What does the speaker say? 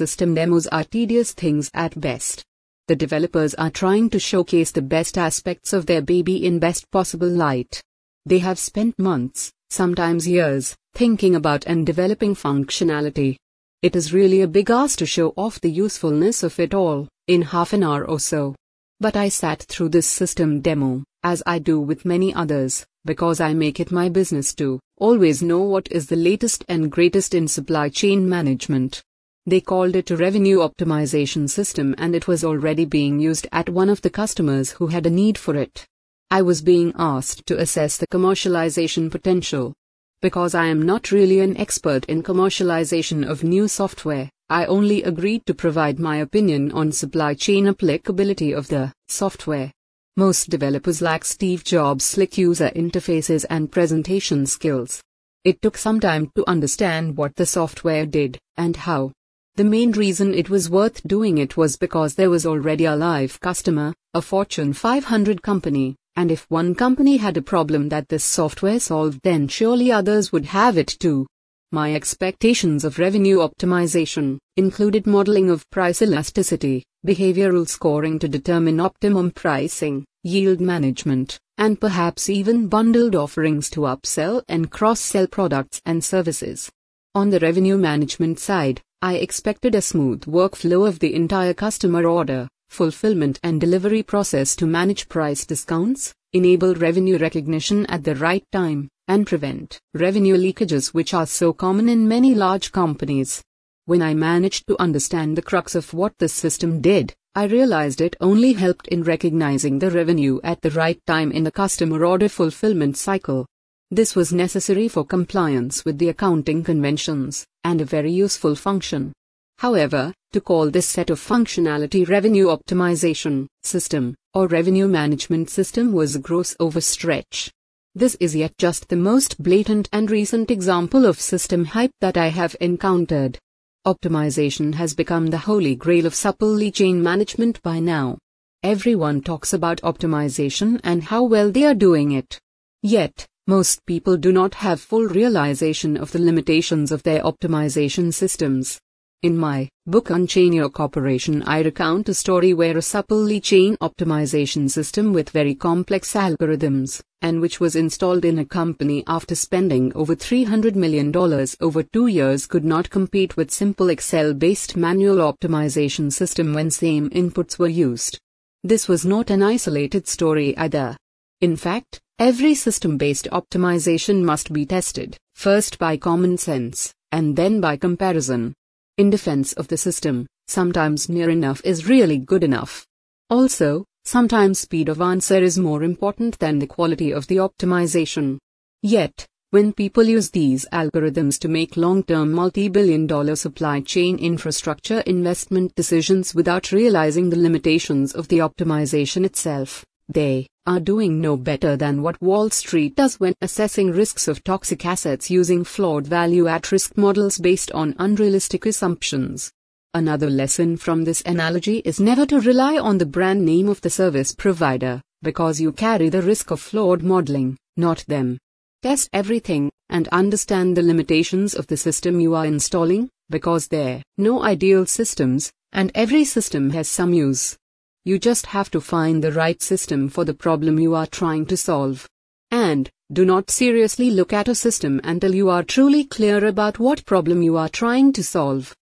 system demos are tedious things at best. The developers are trying to showcase the best aspects of their baby in best possible light. They have spent months, sometimes years, thinking about and developing functionality. It is really a big ask to show off the usefulness of it all in half an hour or so. But I sat through this system demo, as I do with many others, because I make it my business to always know what is the latest and greatest in supply chain management. They called it a revenue optimization system and it was already being used at one of the customers who had a need for it. I was being asked to assess the commercialization potential. Because I am not really an expert in commercialization of new software, I only agreed to provide my opinion on supply chain applicability of the software. Most developers lack Steve Jobs' slick user interfaces and presentation skills. It took some time to understand what the software did and how. The main reason it was worth doing it was because there was already a live customer, a Fortune 500 company, and if one company had a problem that this software solved, then surely others would have it too. My expectations of revenue optimization included modeling of price elasticity, behavioral scoring to determine optimum pricing, yield management, and perhaps even bundled offerings to upsell and cross sell products and services. On the revenue management side, I expected a smooth workflow of the entire customer order, fulfillment and delivery process to manage price discounts, enable revenue recognition at the right time, and prevent revenue leakages which are so common in many large companies. When I managed to understand the crux of what this system did, I realized it only helped in recognizing the revenue at the right time in the customer order fulfillment cycle. This was necessary for compliance with the accounting conventions, and a very useful function. However, to call this set of functionality revenue optimization system or revenue management system was a gross overstretch. This is yet just the most blatant and recent example of system hype that I have encountered. Optimization has become the holy grail of supply chain management by now. Everyone talks about optimization and how well they are doing it. Yet, most people do not have full realization of the limitations of their optimization systems. In my book Unchain Your Corporation, I recount a story where a supplely chain optimization system with very complex algorithms, and which was installed in a company after spending over $300 million over two years, could not compete with simple Excel based manual optimization system when same inputs were used. This was not an isolated story either. In fact, Every system based optimization must be tested, first by common sense, and then by comparison. In defense of the system, sometimes near enough is really good enough. Also, sometimes speed of answer is more important than the quality of the optimization. Yet, when people use these algorithms to make long term multi billion dollar supply chain infrastructure investment decisions without realizing the limitations of the optimization itself, they are doing no better than what Wall Street does when assessing risks of toxic assets using flawed value at risk models based on unrealistic assumptions. Another lesson from this analogy is never to rely on the brand name of the service provider, because you carry the risk of flawed modeling, not them. Test everything and understand the limitations of the system you are installing, because there are no ideal systems, and every system has some use. You just have to find the right system for the problem you are trying to solve. And, do not seriously look at a system until you are truly clear about what problem you are trying to solve.